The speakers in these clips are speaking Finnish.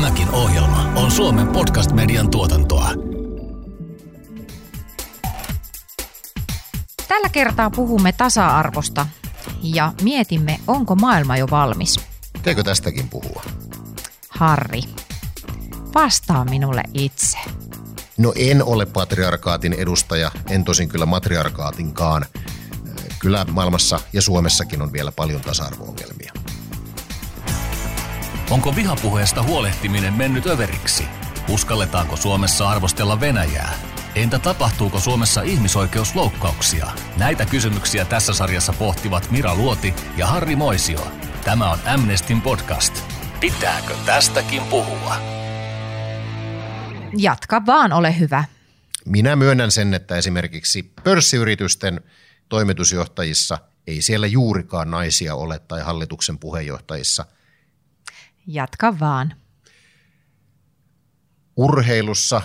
Tämäkin ohjelma on Suomen podcast-median tuotantoa. Tällä kertaa puhumme tasa-arvosta ja mietimme, onko maailma jo valmis. Teekö tästäkin puhua? Harri, vastaa minulle itse. No en ole patriarkaatin edustaja, en tosin kyllä matriarkaatinkaan. Kyllä maailmassa ja Suomessakin on vielä paljon tasa-arvo-ongelmia. Onko vihapuheesta huolehtiminen mennyt överiksi? Uskalletaanko Suomessa arvostella Venäjää? Entä tapahtuuko Suomessa ihmisoikeusloukkauksia? Näitä kysymyksiä tässä sarjassa pohtivat Mira Luoti ja Harri Moisio. Tämä on Amnestin podcast. Pitääkö tästäkin puhua? Jatka vaan, ole hyvä. Minä myönnän sen, että esimerkiksi pörssiyritysten toimitusjohtajissa ei siellä juurikaan naisia ole tai hallituksen puheenjohtajissa. Jatka vaan. Urheilussa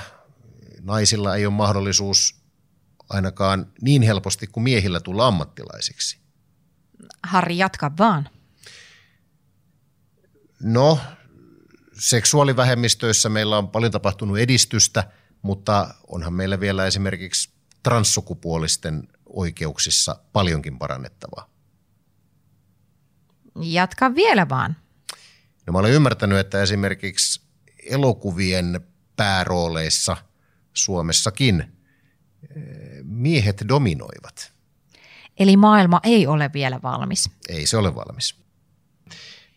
naisilla ei ole mahdollisuus ainakaan niin helposti kuin miehillä tulla ammattilaisiksi. Harri, jatka vaan. No, seksuaalivähemmistöissä meillä on paljon tapahtunut edistystä, mutta onhan meillä vielä esimerkiksi transsukupuolisten oikeuksissa paljonkin parannettavaa. Jatka vielä vaan. No mä olen ymmärtänyt, että esimerkiksi elokuvien päärooleissa Suomessakin eh, miehet dominoivat. Eli maailma ei ole vielä valmis. Ei se ole valmis.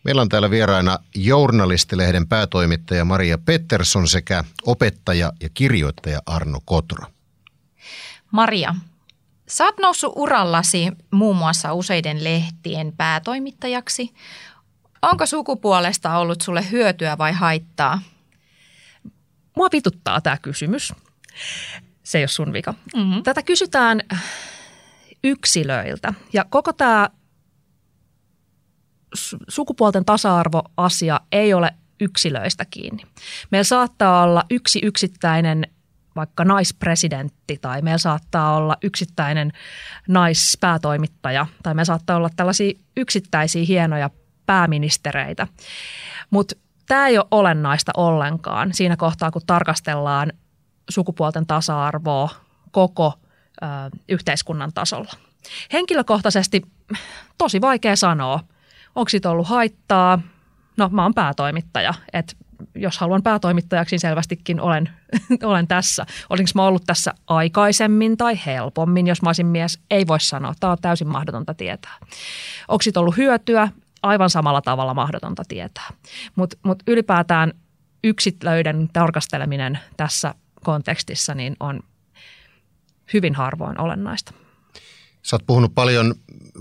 Meillä on täällä vieraina Journalistilehden päätoimittaja Maria Pettersson sekä opettaja ja kirjoittaja Arno Kotro. Maria, sä oot noussut urallasi muun muassa useiden lehtien päätoimittajaksi. Onko sukupuolesta ollut sulle hyötyä vai haittaa? Mua vituttaa tämä kysymys. Se ei ole sun vika. Mm-hmm. Tätä kysytään yksilöiltä ja koko tämä sukupuolten tasa-arvoasia ei ole yksilöistä kiinni. Meillä saattaa olla yksi yksittäinen vaikka naispresidentti tai meillä saattaa olla yksittäinen naispäätoimittaja tai meillä saattaa olla tällaisia yksittäisiä hienoja pääministereitä. Mutta tämä ei ole olennaista ollenkaan siinä kohtaa, kun tarkastellaan sukupuolten tasa-arvoa koko ö, yhteiskunnan tasolla. Henkilökohtaisesti tosi vaikea sanoa, onko siitä ollut haittaa. No mä oon päätoimittaja, että jos haluan päätoimittajaksi, niin selvästikin olen, olen tässä. Olinko mä ollut tässä aikaisemmin tai helpommin, jos mä olisin mies? Ei voi sanoa. Tämä on täysin mahdotonta tietää. Onko siitä ollut hyötyä? Aivan samalla tavalla mahdotonta tietää. Mutta mut ylipäätään yksilöiden tarkasteleminen tässä kontekstissa niin on hyvin harvoin olennaista. Sä oot puhunut paljon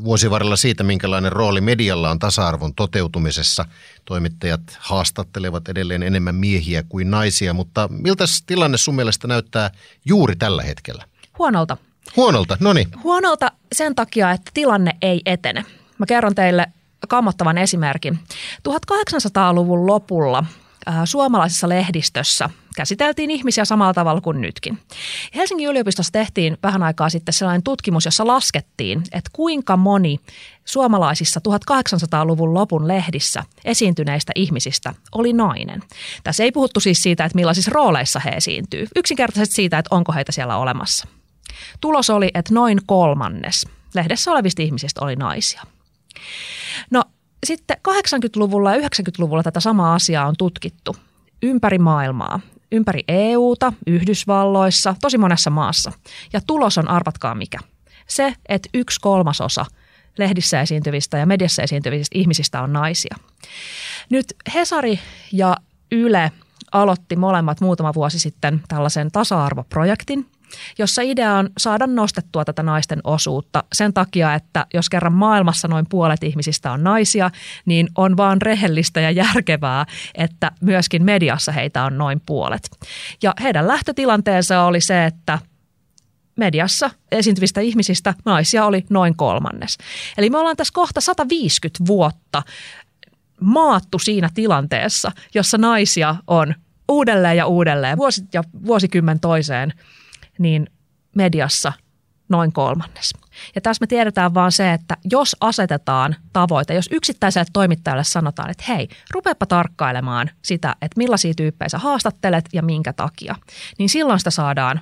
vuosien varrella siitä, minkälainen rooli medialla on tasa-arvon toteutumisessa. Toimittajat haastattelevat edelleen enemmän miehiä kuin naisia, mutta miltä tilanne sun mielestä näyttää juuri tällä hetkellä? Huonolta. Huonolta, no niin. Huonolta sen takia, että tilanne ei etene. Mä kerron teille kammottavan esimerkin. 1800-luvun lopulla suomalaisessa lehdistössä käsiteltiin ihmisiä samalla tavalla kuin nytkin. Helsingin yliopistossa tehtiin vähän aikaa sitten sellainen tutkimus, jossa laskettiin, että kuinka moni suomalaisissa 1800-luvun lopun lehdissä esiintyneistä ihmisistä oli nainen. Tässä ei puhuttu siis siitä, että millaisissa rooleissa he esiintyy, yksinkertaisesti siitä, että onko heitä siellä olemassa. Tulos oli, että noin kolmannes lehdessä olevista ihmisistä oli naisia. No sitten 80-luvulla ja 90-luvulla tätä samaa asiaa on tutkittu ympäri maailmaa, ympäri EUta, Yhdysvalloissa, tosi monessa maassa. Ja tulos on, arvatkaa mikä. Se, että yksi kolmasosa lehdissä esiintyvistä ja mediassa esiintyvistä ihmisistä on naisia. Nyt Hesari ja Yle aloitti molemmat muutama vuosi sitten tällaisen tasa-arvoprojektin – jossa idea on saada nostettua tätä naisten osuutta sen takia, että jos kerran maailmassa noin puolet ihmisistä on naisia, niin on vaan rehellistä ja järkevää, että myöskin mediassa heitä on noin puolet. Ja heidän lähtötilanteensa oli se, että mediassa esiintyvistä ihmisistä naisia oli noin kolmannes. Eli me ollaan tässä kohta 150 vuotta maattu siinä tilanteessa, jossa naisia on uudelleen ja uudelleen, vuosi ja vuosikymmen toiseen – niin mediassa noin kolmannes. Ja tässä me tiedetään vaan se, että jos asetetaan tavoite, jos yksittäiselle toimittajalle sanotaan, että hei, rupeapa tarkkailemaan sitä, että millaisia tyyppejä sä haastattelet ja minkä takia, niin silloin sitä saadaan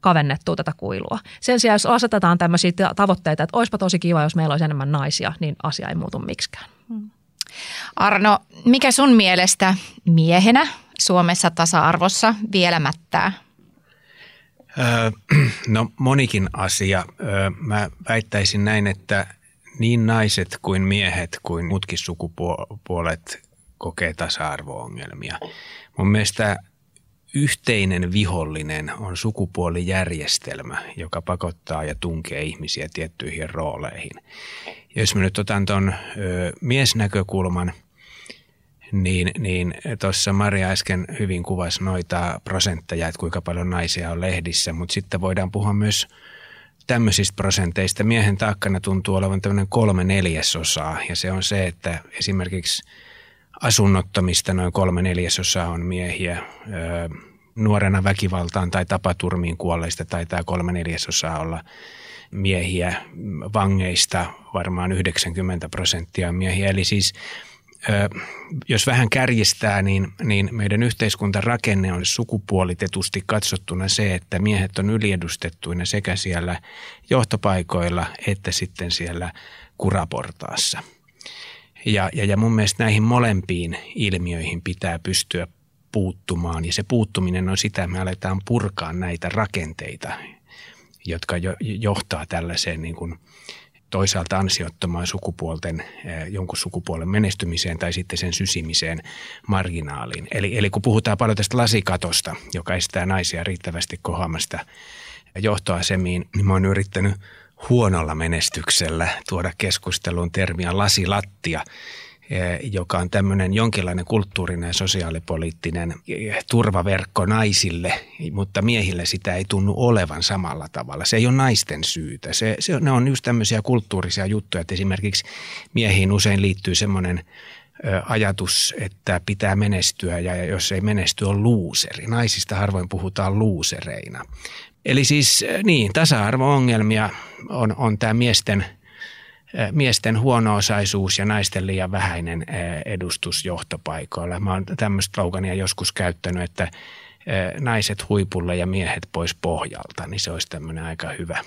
kavennettua tätä kuilua. Sen sijaan, jos asetetaan tämmöisiä tavoitteita, että olisipa tosi kiva, jos meillä olisi enemmän naisia, niin asia ei muutu miksikään. Arno, mikä sun mielestä miehenä Suomessa tasa-arvossa vielä mättää? no monikin asia. mä väittäisin näin, että niin naiset kuin miehet kuin muutkin sukupuolet kokee tasa-arvo-ongelmia. Mun mielestä yhteinen vihollinen on sukupuolijärjestelmä, joka pakottaa ja tunkee ihmisiä tiettyihin rooleihin. Jos mä nyt otan tuon miesnäkökulman, niin, niin tuossa Maria äsken hyvin kuvasi noita prosentteja, että kuinka paljon naisia on lehdissä, mutta sitten voidaan puhua myös tämmöisistä prosenteista. Miehen taakkana tuntuu olevan tämmöinen kolme neljäsosaa ja se on se, että esimerkiksi asunnottomista noin kolme neljäsosaa on miehiä. Nuorena väkivaltaan tai tapaturmiin kuolleista taitaa kolme neljäsosaa olla miehiä. Vangeista varmaan 90 prosenttia miehiä. Eli siis jos vähän kärjistää, niin, niin meidän yhteiskuntarakenne on sukupuolitetusti katsottuna se, että miehet on yliedustettuina sekä siellä johtopaikoilla että sitten siellä kuraportaassa – ja, ja, ja mun mielestä näihin molempiin ilmiöihin pitää pystyä puuttumaan. Ja se puuttuminen on sitä, että me aletaan purkaa näitä rakenteita, jotka jo, johtaa tällaiseen niin kuin toisaalta ansiottomaan sukupuolten, eh, jonkun sukupuolen menestymiseen tai sitten sen sysimiseen marginaaliin. Eli, eli kun puhutaan paljon tästä lasikatosta, joka estää naisia riittävästi kohoamasta johtoasemiin, niin mä oon yrittänyt – huonolla menestyksellä tuoda keskusteluun termiä lasilattia, joka on tämmöinen jonkinlainen kulttuurinen ja sosiaalipoliittinen eh, turvaverkko naisille, mutta miehille sitä ei tunnu olevan samalla tavalla. Se ei ole naisten syytä. Se, se, ne on just tämmöisiä kulttuurisia juttuja, että esimerkiksi miehiin usein liittyy semmoinen ajatus, että pitää menestyä ja jos ei menesty on luuseri. Naisista harvoin puhutaan luusereina. Eli siis niin, tasa-arvo-ongelmia on, on tämä miesten, miesten huono-osaisuus ja naisten liian vähäinen edustus johtopaikoilla. Mä oon tämmöistä slogania joskus käyttänyt, että naiset huipulle ja miehet pois pohjalta, niin se olisi tämmöinen aika hyvä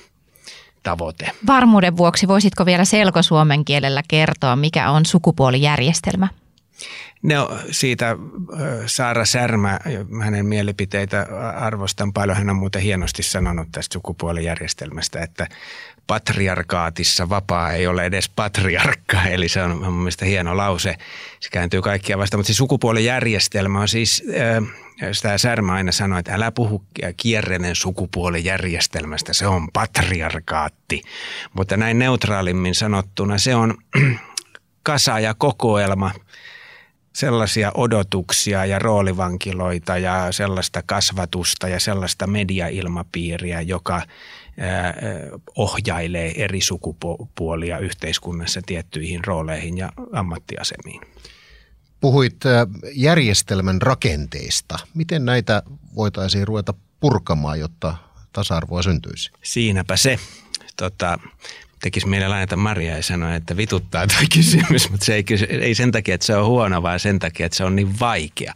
tavoite. Varmuuden vuoksi voisitko vielä selkosuomen kielellä kertoa, mikä on sukupuolijärjestelmä? No siitä Saara Särmä, hänen mielipiteitä arvostan paljon. Hän on muuten hienosti sanonut tästä sukupuolijärjestelmästä, että patriarkaatissa vapaa ei ole edes patriarkka. Eli se on mun mielestä hieno lause. Se kääntyy kaikkia vastaan. Mutta se sukupuolijärjestelmä on siis, sitä Särmä aina sanoi, että älä puhu kierrenen sukupuolijärjestelmästä. Se on patriarkaatti. Mutta näin neutraalimmin sanottuna se on kasa ja kokoelma – sellaisia odotuksia ja roolivankiloita ja sellaista kasvatusta ja sellaista mediailmapiiriä, joka ohjailee eri sukupuolia yhteiskunnassa tiettyihin rooleihin ja ammattiasemiin. Puhuit järjestelmän rakenteista. Miten näitä voitaisiin ruveta purkamaan, jotta tasa-arvoa syntyisi? Siinäpä se. Tota, tekisi meille lainata Maria ja sanoa, että vituttaa tuo kysymys, mutta se ei, ei sen takia, että se on huono, vaan sen takia, että se on niin vaikea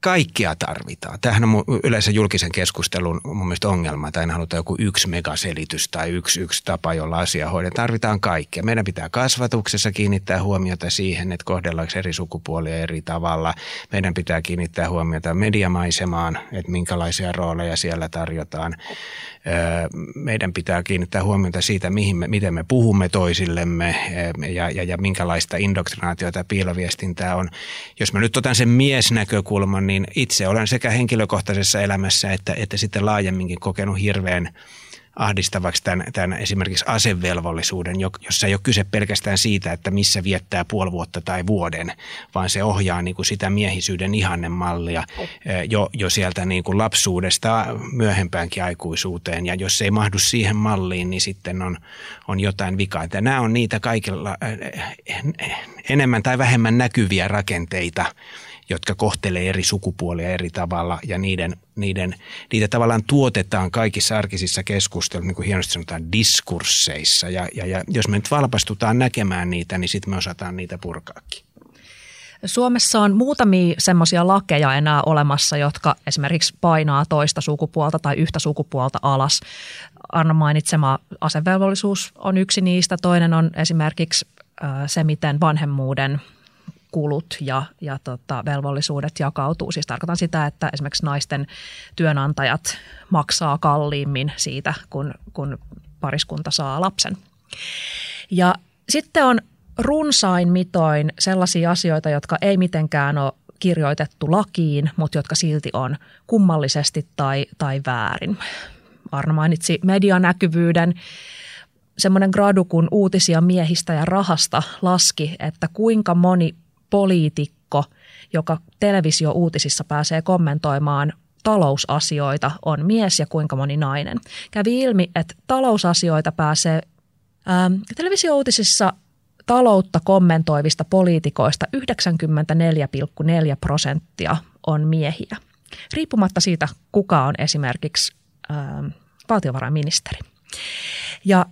kaikkia tarvitaan. Tämähän on yleensä julkisen keskustelun mun mielestä ongelma, että aina halutaan joku yksi megaselitys tai yksi, yksi tapa, jolla asia hoidetaan. Tarvitaan kaikkea. Meidän pitää kasvatuksessa kiinnittää huomiota siihen, että kohdellaanko eri sukupuolia eri tavalla. Meidän pitää kiinnittää huomiota mediamaisemaan, että minkälaisia rooleja siellä tarjotaan. Meidän pitää kiinnittää huomiota siitä, mihin me, miten me puhumme toisillemme ja, ja, ja minkälaista indoktrinaatiota ja piiloviestintää on. Jos mä nyt otan sen miesnäkökulman, niin itse olen sekä henkilökohtaisessa elämässä että, että sitten laajemminkin kokenut hirveän ahdistavaksi tämän, tämän esimerkiksi asevelvollisuuden, jossa ei ole kyse pelkästään siitä, että missä viettää puoli vuotta tai vuoden, vaan se ohjaa niin kuin sitä miehisyyden ihannemallia jo, jo sieltä niin kuin lapsuudesta myöhempäänkin aikuisuuteen. Ja jos ei mahdu siihen malliin, niin sitten on, on jotain vikaa. Ja nämä on niitä kaikilla enemmän tai vähemmän näkyviä rakenteita, jotka kohtelee eri sukupuolia eri tavalla ja niiden, niiden, niitä tavallaan tuotetaan kaikissa arkisissa keskusteluissa, niin kuin hienosti sanotaan, diskursseissa. Ja, ja, ja jos me nyt valpastutaan näkemään niitä, niin sitten me osataan niitä purkaakin. Suomessa on muutamia semmoisia lakeja enää olemassa, jotka esimerkiksi painaa toista sukupuolta tai yhtä sukupuolta alas. Anna mainitsema asevelvollisuus on yksi niistä. Toinen on esimerkiksi se, miten vanhemmuuden kulut ja, ja tota, velvollisuudet jakautuu. Siis tarkoitan sitä, että esimerkiksi naisten työnantajat maksaa kalliimmin siitä, kun, kun pariskunta saa lapsen. Ja sitten on runsain mitoin sellaisia asioita, jotka ei mitenkään ole kirjoitettu lakiin, mutta jotka silti on kummallisesti tai, tai väärin. Arno mainitsi medianäkyvyyden. Semmoinen gradu, kun uutisia miehistä ja rahasta laski, että kuinka moni poliitikko, joka televisio-uutisissa pääsee kommentoimaan talousasioita, on mies ja kuinka moni nainen. Kävi ilmi, että talousasioita pääsee ähm, televisio-uutisissa taloutta kommentoivista poliitikoista 94,4 prosenttia on miehiä, riippumatta siitä, kuka on esimerkiksi ähm, valtiovarainministeri. Ja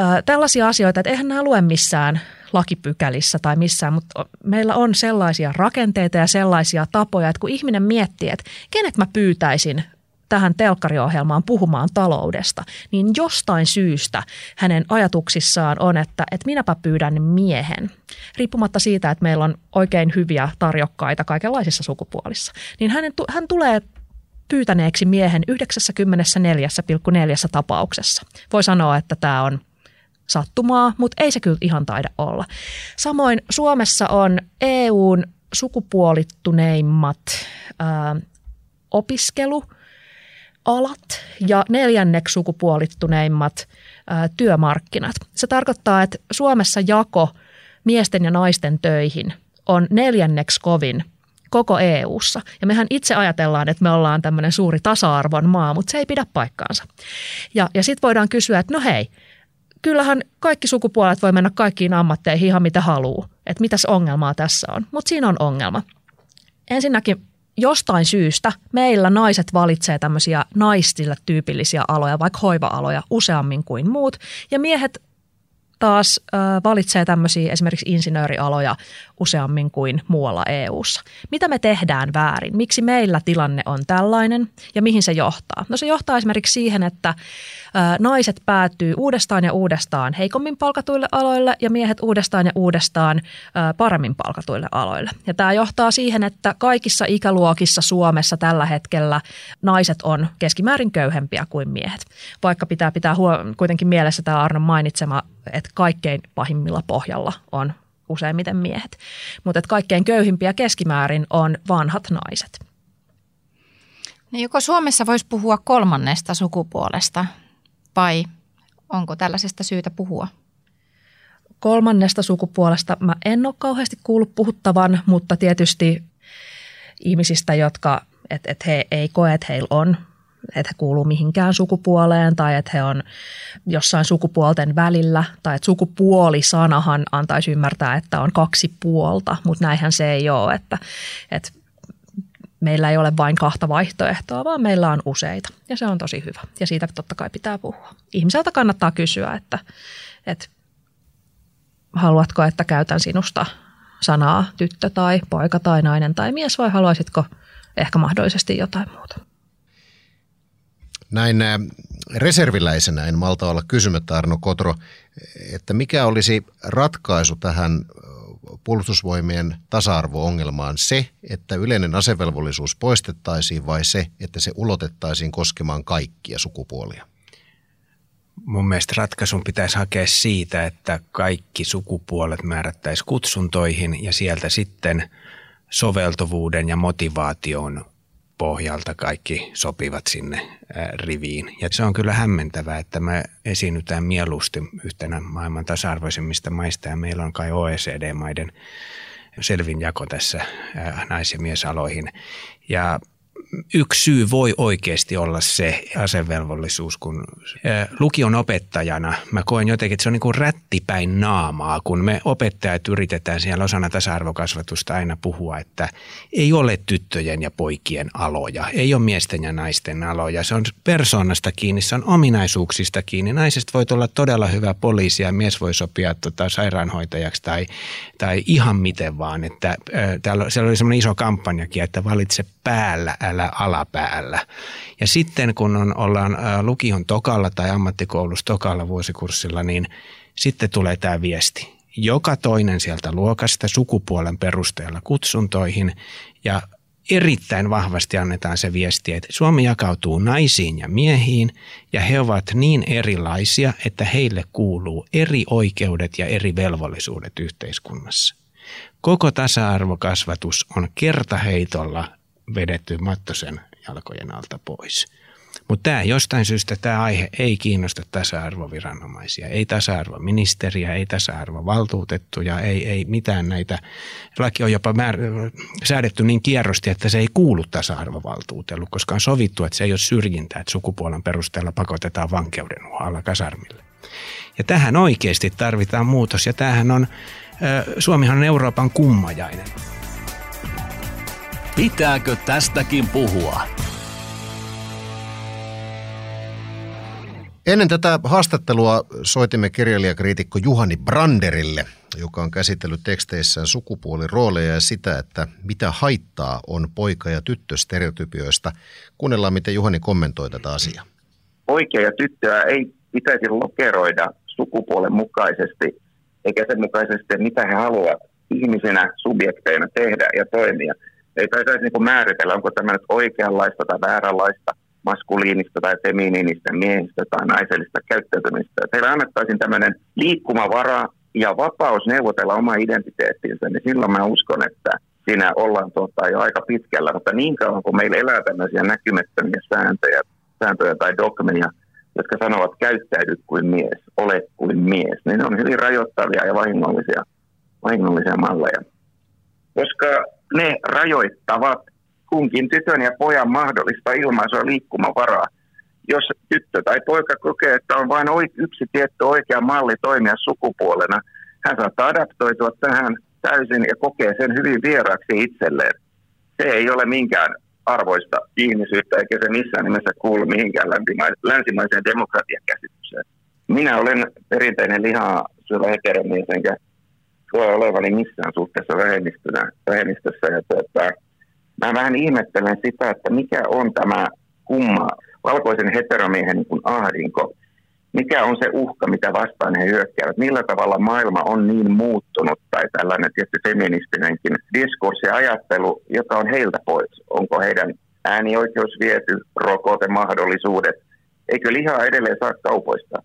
äh, tällaisia asioita, että eihän nämä lue missään lakipykälissä tai missään, mutta meillä on sellaisia rakenteita ja sellaisia tapoja, että kun ihminen miettii, että kenet mä pyytäisin tähän telkkariohjelmaan puhumaan taloudesta, niin jostain syystä hänen ajatuksissaan on, että, että minäpä pyydän miehen. Riippumatta siitä, että meillä on oikein hyviä tarjokkaita kaikenlaisissa sukupuolissa, niin hänen, hän tulee pyytäneeksi miehen 94,4 tapauksessa. Voi sanoa, että tämä on sattumaa, mutta ei se kyllä ihan taida olla. Samoin Suomessa on EUn sukupuolittuneimmat ää, opiskelu- alat ja neljänneksi sukupuolittuneimmat ää, työmarkkinat. Se tarkoittaa, että Suomessa jako miesten ja naisten töihin on neljänneksi kovin koko EU:ssa. Ja mehän itse ajatellaan, että me ollaan tämmöinen suuri tasa-arvon maa, mutta se ei pidä paikkaansa. Ja, ja sitten voidaan kysyä, että no hei, kyllähän kaikki sukupuolet voi mennä kaikkiin ammatteihin ihan mitä haluaa. Että mitäs ongelmaa tässä on. Mutta siinä on ongelma. Ensinnäkin jostain syystä meillä naiset valitsee tämmöisiä naistille tyypillisiä aloja, vaikka hoiva-aloja useammin kuin muut. Ja miehet taas valitsee tämmöisiä esimerkiksi insinöörialoja useammin kuin muualla EU:ssa. Mitä me tehdään väärin? Miksi meillä tilanne on tällainen ja mihin se johtaa? No se johtaa esimerkiksi siihen, että naiset päätyy uudestaan ja uudestaan heikommin palkatuille aloille ja miehet uudestaan ja uudestaan paremmin palkatuille aloille. Ja tämä johtaa siihen, että kaikissa ikäluokissa Suomessa tällä hetkellä naiset on keskimäärin köyhempiä kuin miehet. Vaikka pitää pitää huo- kuitenkin mielessä tämä Arnon mainitsema, että kaikkein pahimmilla pohjalla on useimmiten miehet. Mutta kaikkein köyhimpiä keskimäärin on vanhat naiset. No joko Suomessa voisi puhua kolmannesta sukupuolesta vai onko tällaisesta syytä puhua? Kolmannesta sukupuolesta mä en ole kauheasti kuullut puhuttavan, mutta tietysti ihmisistä, jotka, että et he ei koe, että heillä on että he kuuluu mihinkään sukupuoleen tai että he on jossain sukupuolten välillä tai että sukupuolisanahan antaisi ymmärtää, että on kaksi puolta, mutta näinhän se ei ole, että, että meillä ei ole vain kahta vaihtoehtoa, vaan meillä on useita ja se on tosi hyvä ja siitä totta kai pitää puhua. Ihmiseltä kannattaa kysyä, että, että haluatko, että käytän sinusta sanaa tyttö tai poika tai nainen tai mies vai haluaisitko ehkä mahdollisesti jotain muuta? Näin äh, reserviläisenä en malta olla kysymättä Arno Kotro, että mikä olisi ratkaisu tähän puolustusvoimien tasa-arvo-ongelmaan se, että yleinen asevelvollisuus poistettaisiin vai se, että se ulotettaisiin koskemaan kaikkia sukupuolia? Mun mielestä ratkaisun pitäisi hakea siitä, että kaikki sukupuolet määrättäisiin kutsuntoihin ja sieltä sitten soveltuvuuden ja motivaation pohjalta kaikki sopivat sinne riviin. Ja se on kyllä hämmentävää, että me esiinnytään mieluusti yhtenä maailman tasa-arvoisimmista maista ja meillä on kai OECD-maiden selvin jako tässä nais- ja miesaloihin. Ja yksi syy voi oikeasti olla se asevelvollisuus, kun lukion opettajana mä koen jotenkin, että se on niin kuin rättipäin naamaa, kun me opettajat yritetään siellä osana tasa-arvokasvatusta aina puhua, että ei ole tyttöjen ja poikien aloja, ei ole miesten ja naisten aloja. Se on persoonasta kiinni, se on ominaisuuksista kiinni. Naisesta voi olla todella hyvä poliisi ja mies voi sopia tota, sairaanhoitajaksi tai, tai ihan miten vaan. Että, äh, täällä, siellä oli semmoinen iso kampanjakin, että valitse päällä, älä alapäällä. Ja sitten kun on, ollaan lukion tokalla tai ammattikoulussa tokalla vuosikurssilla, niin sitten tulee tämä viesti. Joka toinen sieltä luokasta sukupuolen perusteella kutsuntoihin ja erittäin vahvasti annetaan se viesti, että Suomi jakautuu naisiin ja miehiin ja he ovat niin erilaisia, että heille kuuluu eri oikeudet ja eri velvollisuudet yhteiskunnassa. Koko tasa-arvokasvatus on kertaheitolla vedetty Mattosen jalkojen alta pois. Mutta tämä jostain syystä tämä aihe ei kiinnosta tasa-arvoviranomaisia, ei tasa-arvoministeriä, ei tasa-arvovaltuutettuja, ei, ei mitään näitä. Laki on jopa määr, säädetty niin kierrosti, että se ei kuulu tasa-arvovaltuutelu, koska on sovittu, että se ei ole syrjintää, että sukupuolen perusteella pakotetaan vankeuden uhalla kasarmille. Ja tähän oikeasti tarvitaan muutos ja tämähän on, Suomihan on Euroopan kummajainen. Pitääkö tästäkin puhua? Ennen tätä haastattelua soitimme kirjailijakriitikko Juhani Branderille, joka on käsitellyt teksteissään sukupuolirooleja ja sitä, että mitä haittaa on poika- ja tyttöstereotypioista. Kuunnellaan, miten Juhani kommentoi tätä asiaa. Poikia ja tyttöä ei pitäisi lokeroida sukupuolen mukaisesti, eikä sen mukaisesti, mitä he haluavat ihmisenä, subjekteina tehdä ja toimia – ei taitaisi niin määritellä, onko tämä nyt oikeanlaista tai vääränlaista maskuliinista tai feminiinistä, miehistä tai naisellista käyttäytymistä. Että heillä annettaisiin tämmöinen liikkumavara ja vapaus neuvotella oma identiteettinsä, niin silloin mä uskon, että siinä ollaan tuota, jo aika pitkällä. Mutta niin kauan kuin meillä elää tämmöisiä näkymättömiä sääntöjä, sääntöjä tai dogmeja, jotka sanovat käyttäydy kuin mies, ole kuin mies, niin ne on hyvin rajoittavia ja vahingollisia, vahingollisia malleja. Koska ne rajoittavat kunkin tytön ja pojan mahdollista ilmaisua liikkumavaraa. Jos tyttö tai poika kokee, että on vain yksi tietty oikea malli toimia sukupuolena, hän saattaa adaptoitua tähän täysin ja kokee sen hyvin vieraaksi itselleen. Se ei ole minkään arvoista ihmisyyttä, eikä se missään nimessä kuulu mihinkään länsimaiseen demokratian käsitykseen. Minä olen perinteinen lihaa syövä heteromies, enkä koe olevani missään suhteessa vähemmistönä, vähemmistössä. Ja tuota, mä vähän ihmettelen sitä, että mikä on tämä kumma valkoisen heteromiehen niin ahdinko. Mikä on se uhka, mitä vastaan he hyökkäävät? Millä tavalla maailma on niin muuttunut tai tällainen tietysti feministinenkin diskurssi ja ajattelu, joka on heiltä pois? Onko heidän äänioikeus viety, rokotemahdollisuudet? Eikö lihaa edelleen saa kaupoista?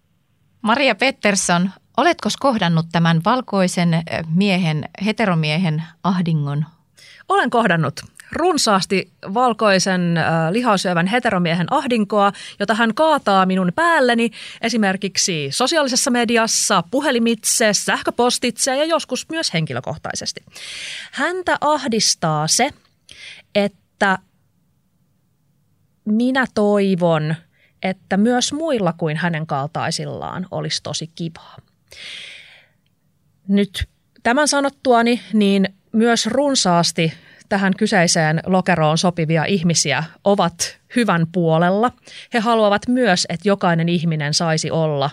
Maria Pettersson, Oletko kohdannut tämän valkoisen eh, miehen, heteromiehen ahdingon? Olen kohdannut runsaasti valkoisen äh, lihasyövän heteromiehen ahdinkoa, jota hän kaataa minun päälleni esimerkiksi sosiaalisessa mediassa, puhelimitse, sähköpostitse ja joskus myös henkilökohtaisesti. Häntä ahdistaa se, että minä toivon, että myös muilla kuin hänen kaltaisillaan olisi tosi kivaa. Nyt tämän sanottuani, niin myös runsaasti tähän kyseiseen lokeroon sopivia ihmisiä ovat hyvän puolella. He haluavat myös, että jokainen ihminen saisi olla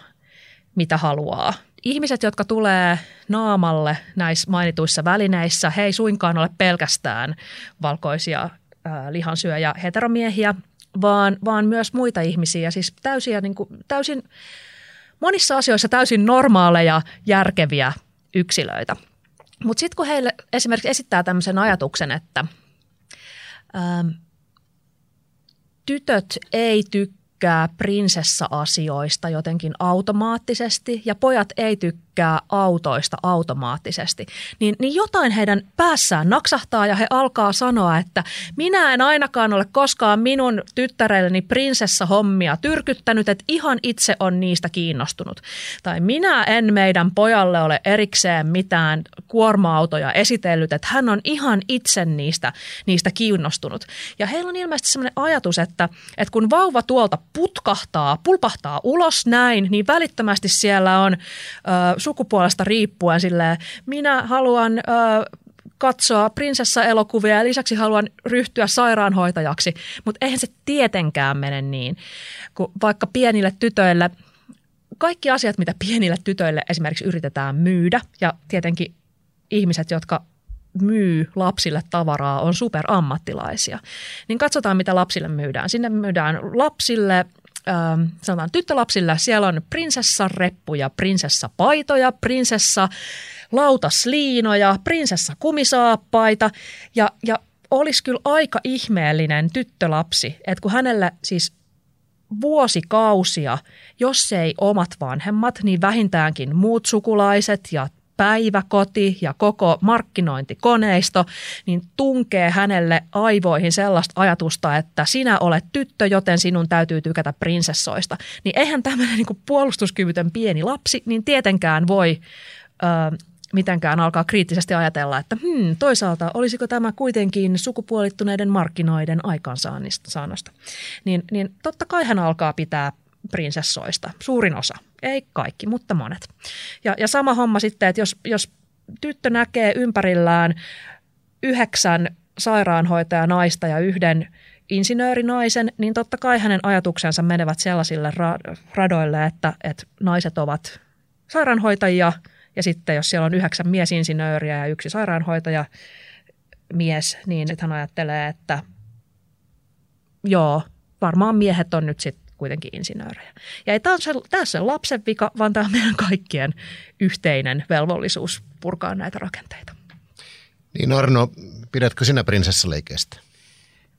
mitä haluaa. Ihmiset, jotka tulee naamalle näissä mainituissa välineissä, he ei suinkaan ole pelkästään valkoisia lihansyöjä heteromiehiä, vaan, vaan myös muita ihmisiä, siis täysiä, niin kuin, täysin monissa asioissa täysin normaaleja, järkeviä yksilöitä. Mutta sitten kun heille esimerkiksi esittää tämmöisen ajatuksen, että ähm, tytöt ei tykkää tykkää prinsessa-asioista jotenkin automaattisesti ja pojat ei tykkää autoista automaattisesti, niin, niin jotain heidän päässään naksahtaa ja he alkaa sanoa, että minä en ainakaan ole koskaan minun tyttärelleni prinsessa-hommia tyrkyttänyt, että ihan itse on niistä kiinnostunut. Tai minä en meidän pojalle ole erikseen mitään kuorma-autoja esitellyt, että hän on ihan itse niistä, niistä kiinnostunut. Ja heillä on ilmeisesti sellainen ajatus, että, että kun vauva tuolta putkahtaa, pulpahtaa ulos näin, niin välittömästi siellä on ö, sukupuolesta riippuen silleen, minä haluan... Ö, katsoa prinsessa-elokuvia ja lisäksi haluan ryhtyä sairaanhoitajaksi, mutta eihän se tietenkään mene niin, kun vaikka pienille tytöille, kaikki asiat, mitä pienille tytöille esimerkiksi yritetään myydä ja tietenkin ihmiset, jotka myy lapsille tavaraa, on superammattilaisia. Niin katsotaan, mitä lapsille myydään. Sinne myydään lapsille ähm, sanotaan tyttölapsille, siellä on prinsessareppuja, prinsessapaitoja, prinsessa lautasliinoja, prinsessa kumisaappaita ja, ja olisi kyllä aika ihmeellinen tyttölapsi, että kun hänelle siis vuosikausia, jos ei omat vanhemmat, niin vähintäänkin muut sukulaiset ja päiväkoti ja koko markkinointikoneisto, niin tunkee hänelle aivoihin sellaista ajatusta, että sinä olet tyttö, joten sinun täytyy tykätä prinsessoista. Niin eihän tämmöinen niin puolustuskyvytön pieni lapsi, niin tietenkään voi ö, mitenkään alkaa kriittisesti ajatella, että hmm, toisaalta olisiko tämä kuitenkin sukupuolittuneiden markkinoiden aikaansaannosta. Niin, niin totta kai hän alkaa pitää prinsessoista, suurin osa. Ei kaikki, mutta monet. Ja, ja sama homma sitten, että jos, jos tyttö näkee ympärillään yhdeksän sairaanhoitajanaista ja yhden insinöörinaisen, niin totta kai hänen ajatuksensa menevät sellaisille ra- radoille, että, että naiset ovat sairaanhoitajia ja sitten jos siellä on yhdeksän miesinsinööriä ja yksi sairaanhoitaja mies, niin hän ajattelee, että joo, varmaan miehet on nyt sitten kuitenkin insinöörejä. Ja ei tämä ole se lapsen vika, vaan tämä on meidän kaikkien yhteinen velvollisuus purkaa näitä rakenteita. Niin Arno, pidätkö sinä prinsessaleikeistä?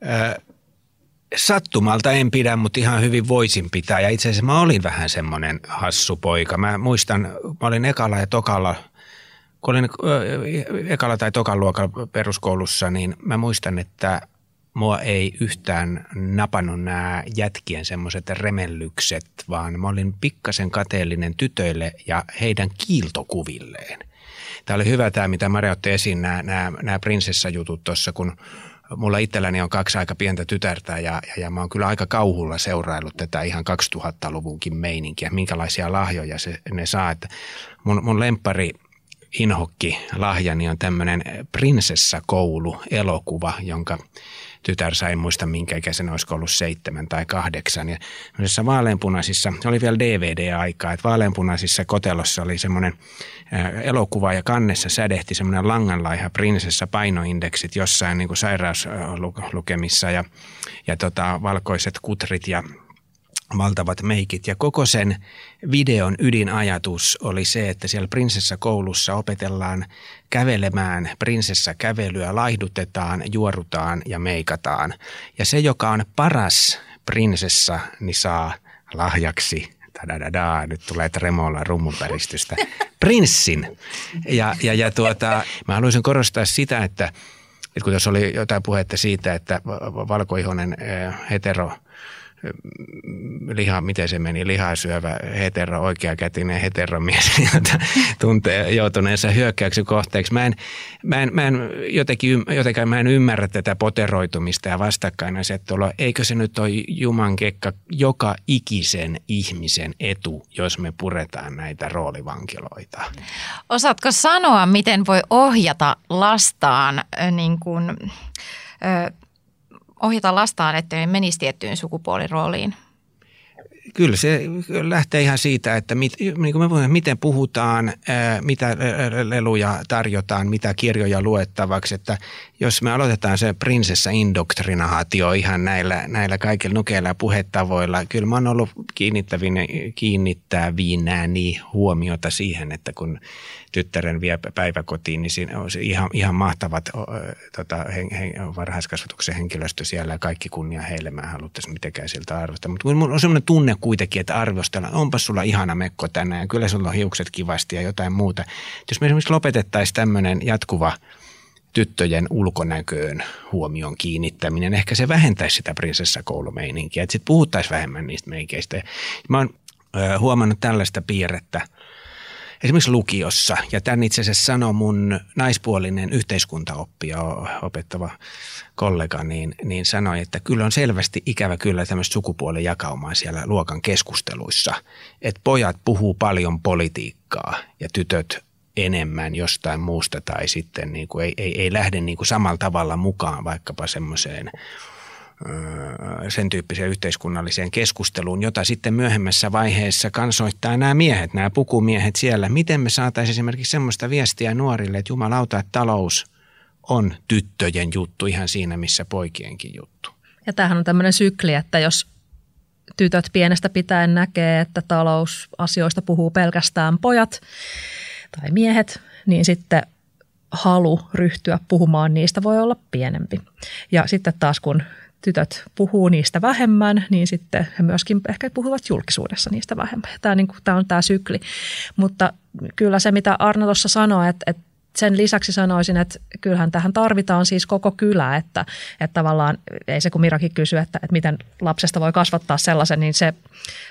Äh, sattumalta en pidä, mutta ihan hyvin voisin pitää. Ja itse asiassa mä olin vähän semmoinen hassu poika. Mä muistan, mä olin ekalla ja tokalla, kun olin ekalla tai tokan luokalla peruskoulussa, niin mä muistan, että mua ei yhtään napannut nämä jätkien semmoiset remellykset, vaan mä olin pikkasen kateellinen tytöille ja heidän kiiltokuvilleen. Tämä oli hyvä tämä, mitä Maria otti esiin, nämä, nämä, nämä prinsessajutut tuossa, kun mulla itselläni on kaksi aika pientä tytärtä ja, ja, ja mä oon kyllä aika kauhulla seuraillut tätä ihan 2000-luvunkin meininkiä, minkälaisia lahjoja se, ne saa. Että mun, mun lempari inhokki lahjani on tämmöinen prinsessakoulu-elokuva, jonka tytär sai, muista minkä ikäisen, olisiko ollut seitsemän tai kahdeksan. Ja vaaleanpunaisissa, oli vielä DVD-aikaa, että vaaleanpunaisissa kotelossa oli semmoinen elokuva ja kannessa sädehti semmoinen langanlaiha prinsessa painoindeksit jossain niin kuin sairauslukemissa ja, ja tota, valkoiset kutrit ja valtavat meikit. Ja koko sen videon ydinajatus oli se, että siellä prinsessakoulussa opetellaan kävelemään prinsessakävelyä, laihdutetaan, juorutaan ja meikataan. Ja se, joka on paras prinsessa, niin saa lahjaksi da nyt tulee tremolla rummunpäristystä, prinssin. Ja, ja, ja tuota, mä haluaisin korostaa sitä, että, että kun tässä oli jotain puhetta siitä, että valkoihoinen hetero – liha, miten se meni, lihasyövä hetero, oikeakätinen heteromies, jota tuntee joutuneensa hyökkäyksen kohteeksi. Mä en, mä en, mä en jotenkin, jotenkin mä en ymmärrä tätä poteroitumista ja vastakkainasettelua. Eikö se nyt ole Juman kekka joka ikisen ihmisen etu, jos me puretaan näitä roolivankiloita? Osaatko sanoa, miten voi ohjata lastaan niin kuin, ohjata lastaan, että ne menisi tiettyyn sukupuolirooliin? kyllä se lähtee ihan siitä, että mit, niin me puhumme, miten puhutaan, mitä leluja tarjotaan, mitä kirjoja luettavaksi. Että jos me aloitetaan se prinsessa indoktrinaatio ihan näillä, näillä kaikilla nukeilla ja puhetavoilla, kyllä mä oon ollut kiinnittävinäni huomiota siihen, että kun tyttären vie päiväkotiin, niin siinä on ihan, ihan mahtavat tota, hen, hen, varhaiskasvatuksen henkilöstö siellä ja kaikki kunnia heille. Mä haluttaisiin mitenkään siltä arvostaa. Mutta mulla on semmoinen tunne kuitenkin, että arvostellaan, onpa sulla ihana mekko tänään ja kyllä sulla on hiukset kivasti ja jotain muuta. Jos me esimerkiksi lopetettaisiin tämmöinen jatkuva tyttöjen ulkonäköön huomion kiinnittäminen, ehkä se vähentäisi sitä prinsessakoulumeininkiä, että sitten puhuttaisiin vähemmän niistä meikeistä. Mä oon huomannut tällaista piirrettä – esimerkiksi lukiossa, ja tämän itse asiassa sanoi mun naispuolinen yhteiskuntaoppija opettava kollega, niin, niin sanoi, että kyllä on selvästi ikävä kyllä tämmöistä sukupuolen jakaumaa siellä luokan keskusteluissa, että pojat puhuu paljon politiikkaa ja tytöt enemmän jostain muusta tai sitten niin kuin ei, ei, ei lähde niin kuin samalla tavalla mukaan vaikkapa semmoiseen – sen tyyppiseen yhteiskunnalliseen keskusteluun, jota sitten myöhemmässä vaiheessa kansoittaa nämä miehet, nämä pukumiehet siellä. Miten me saataisiin esimerkiksi semmoista viestiä nuorille, että jumalauta, että talous on tyttöjen juttu ihan siinä, missä poikienkin juttu. Ja tämähän on tämmöinen sykli, että jos tytöt pienestä pitäen näkee, että talousasioista puhuu pelkästään pojat tai miehet, niin sitten halu ryhtyä puhumaan niistä voi olla pienempi. Ja sitten taas kun tytöt puhuu niistä vähemmän, niin sitten he myöskin ehkä puhuvat julkisuudessa niistä vähemmän. Tämä, niin kuin, tämä on tämä sykli. Mutta kyllä se, mitä Arno tuossa sanoi, että, että sen lisäksi sanoisin, että kyllähän tähän tarvitaan siis koko kylä, että, että tavallaan ei se kun Mirakin kysy, että, että miten lapsesta voi kasvattaa sellaisen, niin se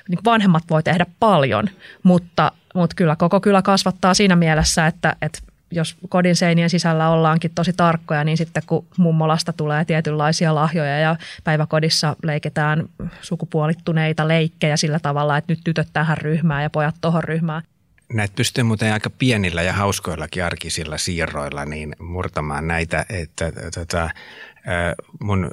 niin vanhemmat voi tehdä paljon, mutta, mutta kyllä koko kylä kasvattaa siinä mielessä, että, että jos kodin seinien sisällä ollaankin tosi tarkkoja, niin sitten kun mummolasta tulee tietynlaisia lahjoja ja päiväkodissa leiketään sukupuolittuneita leikkejä sillä tavalla, että nyt tytöt tähän ryhmään ja pojat tuohon ryhmään. Näitä pystyy muuten aika pienillä ja hauskoillakin arkisilla siirroilla niin murtamaan näitä, että tota, Mun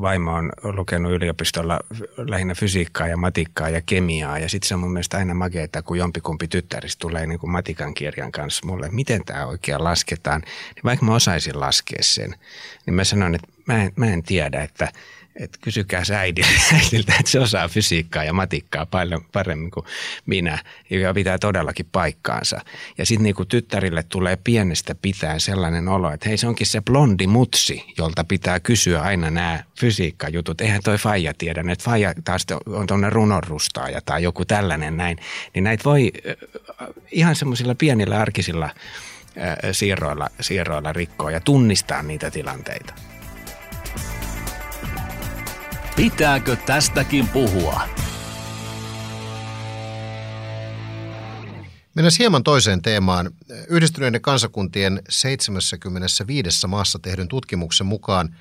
vaimo on lukenut yliopistolla lähinnä fysiikkaa ja matikkaa ja kemiaa ja sitten se on mun mielestä aina makeeta, kun jompikumpi tyttäristä tulee niin kuin matikan kirjan kanssa mulle, miten tämä oikein lasketaan. Niin vaikka mä osaisin laskea sen, niin mä sanon, että mä en, mä en tiedä, että – että kysykää äidiltä, että se osaa fysiikkaa ja matikkaa paljon paremmin kuin minä, joka pitää todellakin paikkaansa. Ja sitten niinku tyttärille tulee pienestä pitäen sellainen olo, että hei se onkin se blondi mutsi, jolta pitää kysyä aina nämä fysiikkajutut. Eihän toi Faija tiedä, että Faija taas on tuonne runonrustaaja tai joku tällainen näin. Niin näitä voi ihan semmoisilla pienillä arkisilla siirroilla, siirroilla rikkoa ja tunnistaa niitä tilanteita. Pitääkö tästäkin puhua? Mennään hieman toiseen teemaan. Yhdistyneiden kansakuntien 75 maassa tehdyn tutkimuksen mukaan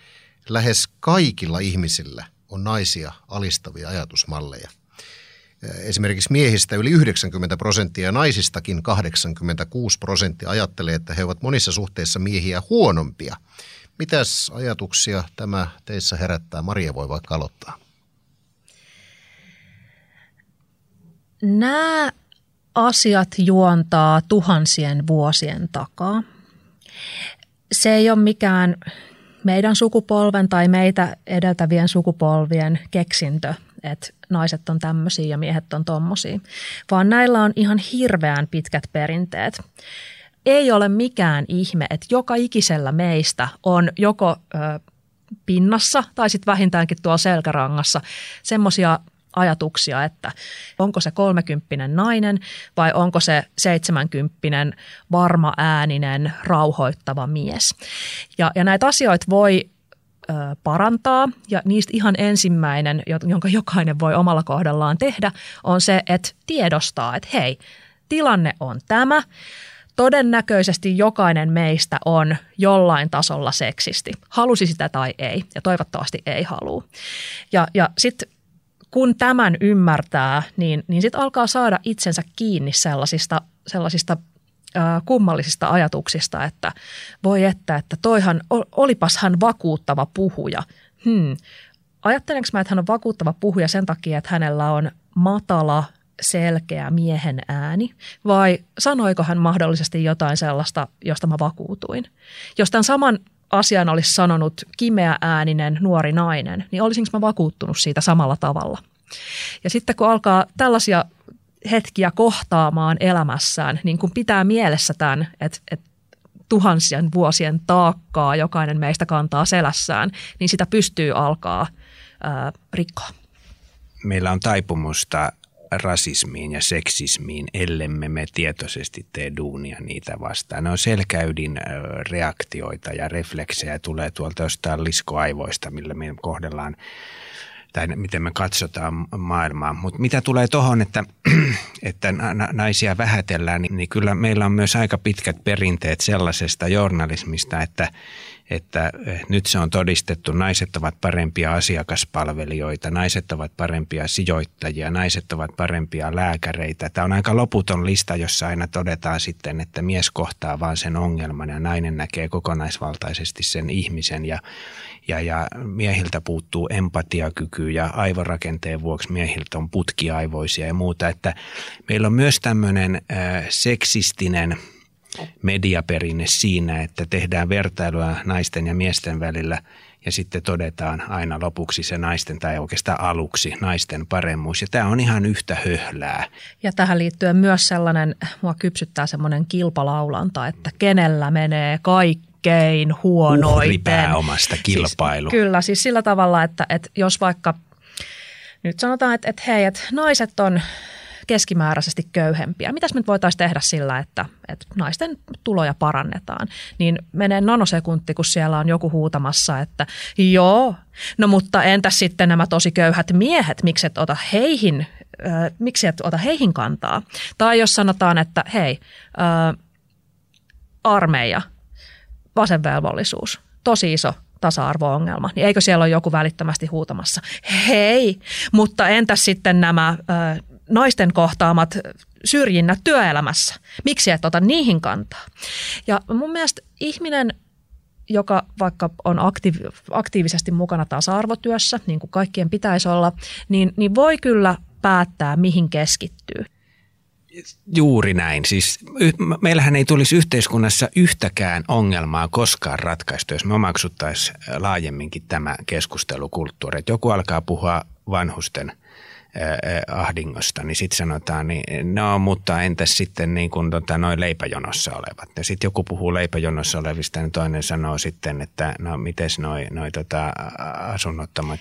lähes kaikilla ihmisillä on naisia alistavia ajatusmalleja. Esimerkiksi miehistä yli 90 prosenttia ja naisistakin 86 prosenttia ajattelee, että he ovat monissa suhteissa miehiä huonompia – Mitäs ajatuksia tämä teissä herättää? Maria voi vaikka aloittaa. Nämä asiat juontaa tuhansien vuosien takaa. Se ei ole mikään meidän sukupolven tai meitä edeltävien sukupolvien keksintö, että naiset on tämmöisiä ja miehet on tommosia, vaan näillä on ihan hirveän pitkät perinteet ei ole mikään ihme, että joka ikisellä meistä on joko ö, pinnassa tai sitten vähintäänkin tuolla selkärangassa semmoisia ajatuksia, että onko se kolmekymppinen nainen vai onko se seitsemänkymppinen varma ääninen rauhoittava mies. Ja, ja näitä asioita voi ö, parantaa ja niistä ihan ensimmäinen, jonka jokainen voi omalla kohdallaan tehdä, on se, että tiedostaa, että hei, tilanne on tämä – todennäköisesti jokainen meistä on jollain tasolla seksisti. Halusi sitä tai ei, ja toivottavasti ei halua. Ja, ja sitten kun tämän ymmärtää, niin, niin sitten alkaa saada itsensä kiinni sellaisista, sellaisista kummallisista ajatuksista, että voi että, että toihan, olipas hän vakuuttava puhuja. Hmm, ajattelenko mä, että hän on vakuuttava puhuja sen takia, että hänellä on matala, selkeä miehen ääni, vai sanoiko hän mahdollisesti jotain sellaista, josta mä vakuutuin? Jos tämän saman asian olisi sanonut kimeä ääninen nuori nainen, niin olisinko mä vakuuttunut siitä samalla tavalla? Ja sitten kun alkaa tällaisia hetkiä kohtaamaan elämässään, niin kun pitää mielessä tämän, että, että tuhansien vuosien taakkaa jokainen meistä kantaa selässään, niin sitä pystyy alkaa ää, rikkoa. Meillä on taipumusta rasismiin ja seksismiin, ellemme me tietoisesti tee duunia niitä vastaan. Ne on selkäydin reaktioita ja refleksejä tulee tuolta jostain liskoaivoista, millä me kohdellaan tai miten me katsotaan maailmaa. Mutta mitä tulee tuohon, että, että naisia vähätellään, niin, kyllä meillä on myös aika pitkät perinteet sellaisesta journalismista, että – että eh, nyt se on todistettu, naiset ovat parempia asiakaspalvelijoita, naiset ovat parempia sijoittajia, naiset ovat parempia lääkäreitä. Tämä on aika loputon lista, jossa aina todetaan sitten, että mies kohtaa vaan sen ongelman ja nainen näkee kokonaisvaltaisesti sen ihmisen ja, ja, ja miehiltä puuttuu empatiakyky ja aivorakenteen vuoksi miehiltä on putkiaivoisia ja muuta. Että meillä on myös tämmöinen äh, seksistinen – mediaperinne siinä, että tehdään vertailua naisten ja miesten välillä ja sitten todetaan aina lopuksi se naisten tai oikeastaan aluksi naisten paremmuus. Ja tämä on ihan yhtä höhlää. Ja tähän liittyen myös sellainen, mua kypsyttää semmoinen kilpalaulanta, että kenellä menee kaikkein huonoiten. omasta kilpailu. Siis, kyllä, siis sillä tavalla, että, että jos vaikka nyt sanotaan, että, että hei, että naiset on keskimääräisesti köyhempiä. Mitäs me voitaisiin tehdä sillä, että, että naisten tuloja parannetaan? Niin menee nanosekunti, kun siellä on joku huutamassa, että joo, no mutta entäs sitten nämä tosi köyhät miehet, miksi et ota heihin, äh, miksi et ota heihin kantaa? Tai jos sanotaan, että hei, äh, armeija, vasenvelvollisuus, tosi iso tasa-arvo-ongelma, niin eikö siellä ole joku välittömästi huutamassa, hei, mutta entäs sitten nämä äh, naisten kohtaamat syrjinnät työelämässä. Miksi et ota niihin kantaa? Ja mun mielestä ihminen, joka vaikka on aktiiv- aktiivisesti mukana tasa-arvotyössä, niin kuin kaikkien pitäisi olla, niin, niin voi kyllä päättää, mihin keskittyy. Juuri näin. Siis meillähän ei tulisi yhteiskunnassa yhtäkään ongelmaa koskaan ratkaistu, jos me omaksuttaisiin laajemminkin tämä keskustelukulttuuri. Että joku alkaa puhua vanhusten – ahdingosta, niin sitten sanotaan, niin no mutta entäs sitten niin kuin tota, noin leipäjonossa olevat. Ja sitten joku puhuu leipäjonossa olevista, niin toinen sanoo sitten, että no mites noi, noi tota, asunnottomat.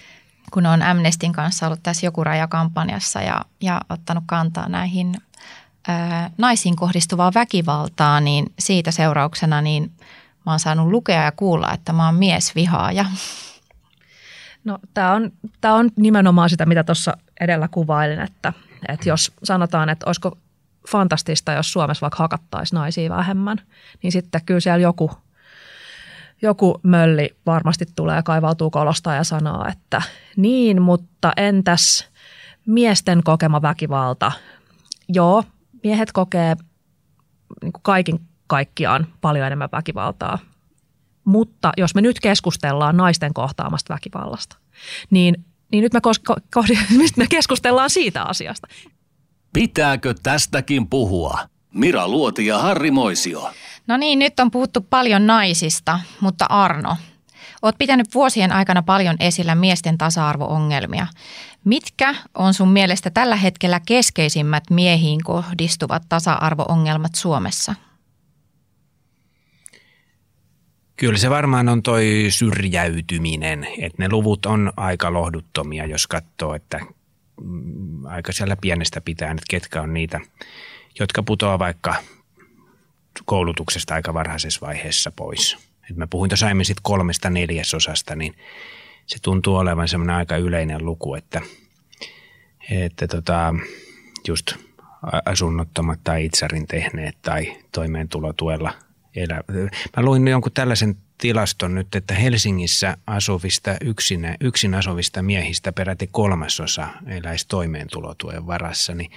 Kun on Amnestin kanssa ollut tässä joku rajakampanjassa ja, ja ottanut kantaa näihin ää, naisiin kohdistuvaa väkivaltaa, niin siitä seurauksena niin mä oon saanut lukea ja kuulla, että mä oon miesvihaaja. No tämä on, tämä on nimenomaan sitä, mitä tuossa edellä kuvailin, että, että jos sanotaan, että olisiko fantastista, jos Suomessa vaikka hakattaisiin naisia vähemmän, niin sitten kyllä siellä joku, joku mölli varmasti tulee kaivautuu kolosta ja sanoo, että niin, mutta entäs miesten kokema väkivalta? Joo, miehet kokee niin kuin kaikin kaikkiaan paljon enemmän väkivaltaa mutta jos me nyt keskustellaan naisten kohtaamasta väkivallasta, niin, niin nyt me, ko- ko- nyt me keskustellaan siitä asiasta. Pitääkö tästäkin puhua? Mira Luoti ja Harri Moisio. No niin, nyt on puhuttu paljon naisista, mutta Arno, oot pitänyt vuosien aikana paljon esillä miesten tasa-arvo-ongelmia. Mitkä on sun mielestä tällä hetkellä keskeisimmät miehiin kohdistuvat tasa-arvo-ongelmat Suomessa? Kyllä se varmaan on toi syrjäytyminen, että ne luvut on aika lohduttomia, jos katsoo, että mm, aika siellä pienestä pitää, että ketkä on niitä, jotka putoaa vaikka koulutuksesta aika varhaisessa vaiheessa pois. Et mä puhuin tuossa aiemmin kolmesta neljäsosasta, niin se tuntuu olevan semmoinen aika yleinen luku, että, että tota, just asunnottomat tai itsarin tehneet tai toimeentulotuella elä. Mä luin jonkun tällaisen tilaston nyt, että Helsingissä asuvista yksin, yksin asuvista miehistä peräti kolmasosa eläisi toimeentulotuen varassa, niin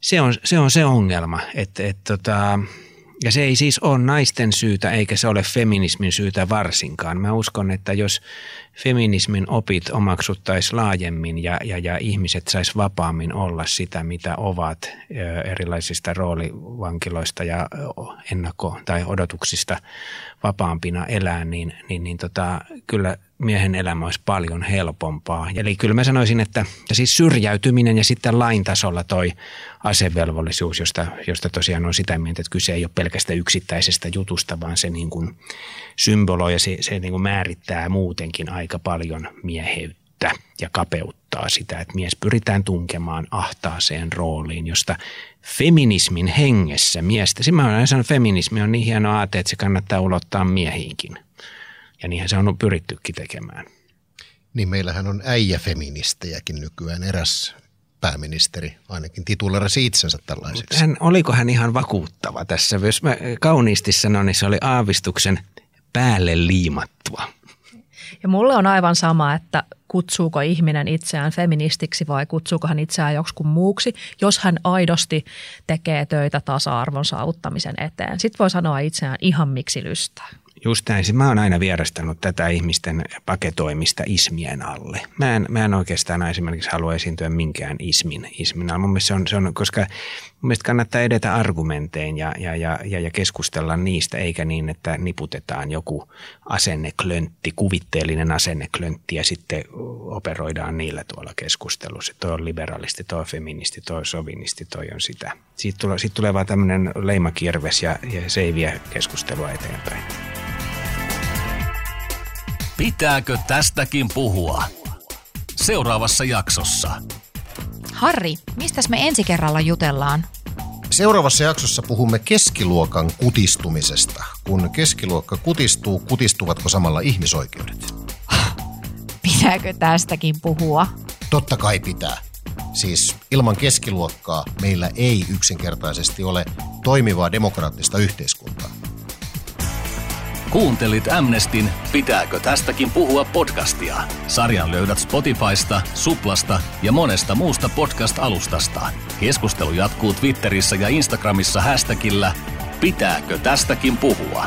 se on se, on se ongelma, että, että, tota, Ja se ei siis ole naisten syytä eikä se ole feminismin syytä varsinkaan. Mä uskon, että jos feminismin opit omaksuttaisiin laajemmin ja, ja, ja ihmiset sais vapaammin olla sitä, mitä ovat erilaisista roolivankiloista ja ennakko- tai odotuksista vapaampina elää, niin, niin, niin tota, kyllä miehen elämä olisi paljon helpompaa. Eli kyllä mä sanoisin, että siis syrjäytyminen ja sitten lain tasolla toi asevelvollisuus, josta, josta tosiaan on sitä mieltä, että kyse ei ole pelkästään yksittäisestä jutusta, vaan se niin kuin symboloi ja se, se niin kuin määrittää muutenkin aika paljon mieheyttä ja kapeuttaa sitä, että mies pyritään tunkemaan ahtaaseen rooliin, josta feminismin hengessä miestä, siis mä olen sanonut, feminismi on niin hieno aate, että se kannattaa ulottaa miehiinkin. Ja niinhän se on pyrittykin tekemään. Niin meillähän on äijäfeministejäkin nykyään eräs pääministeri ainakin titulerasi itsensä tällaiseksi. Hän, oliko hän ihan vakuuttava tässä? Jos mä kauniisti sanon, niin se oli aavistuksen päälle liimattua. Ja mulle on aivan sama, että kutsuuko ihminen itseään feministiksi vai kutsuuko hän itseään joksikun muuksi, jos hän aidosti tekee töitä tasa-arvon saavuttamisen eteen. Sitten voi sanoa itseään ihan miksi lystää. Just näin. Mä oon aina vierastanut tätä ihmisten paketoimista ismien alle. Mä en, mä en oikeastaan esimerkiksi halua esiintyä minkään ismin, ismin alle. Mun mielestä se on, se on koska mun mielestä kannattaa edetä argumentein ja, ja, ja, ja, ja keskustella niistä, eikä niin, että niputetaan joku asenneklöntti, kuvitteellinen asenneklöntti ja sitten operoidaan niillä tuolla keskustelussa. Toi on liberalisti, toi on feministi, toi on sovinisti, toi on sitä. Siitä tulee, siitä tulee vaan tämmöinen leimakirves ja, ja se ei vie keskustelua eteenpäin. Pitääkö tästäkin puhua? Seuraavassa jaksossa. Harri, mistä me ensi kerralla jutellaan? Seuraavassa jaksossa puhumme keskiluokan kutistumisesta. Kun keskiluokka kutistuu, kutistuvatko samalla ihmisoikeudet? Pitääkö tästäkin puhua? Totta kai pitää. Siis ilman keskiluokkaa meillä ei yksinkertaisesti ole toimivaa demokraattista yhteiskuntaa. Kuuntelit Amnestin Pitääkö tästäkin puhua podcastia? Sarjan löydät Spotifysta, Suplasta ja monesta muusta podcast-alustasta. Keskustelu jatkuu Twitterissä ja Instagramissa hashtagillä Pitääkö tästäkin puhua?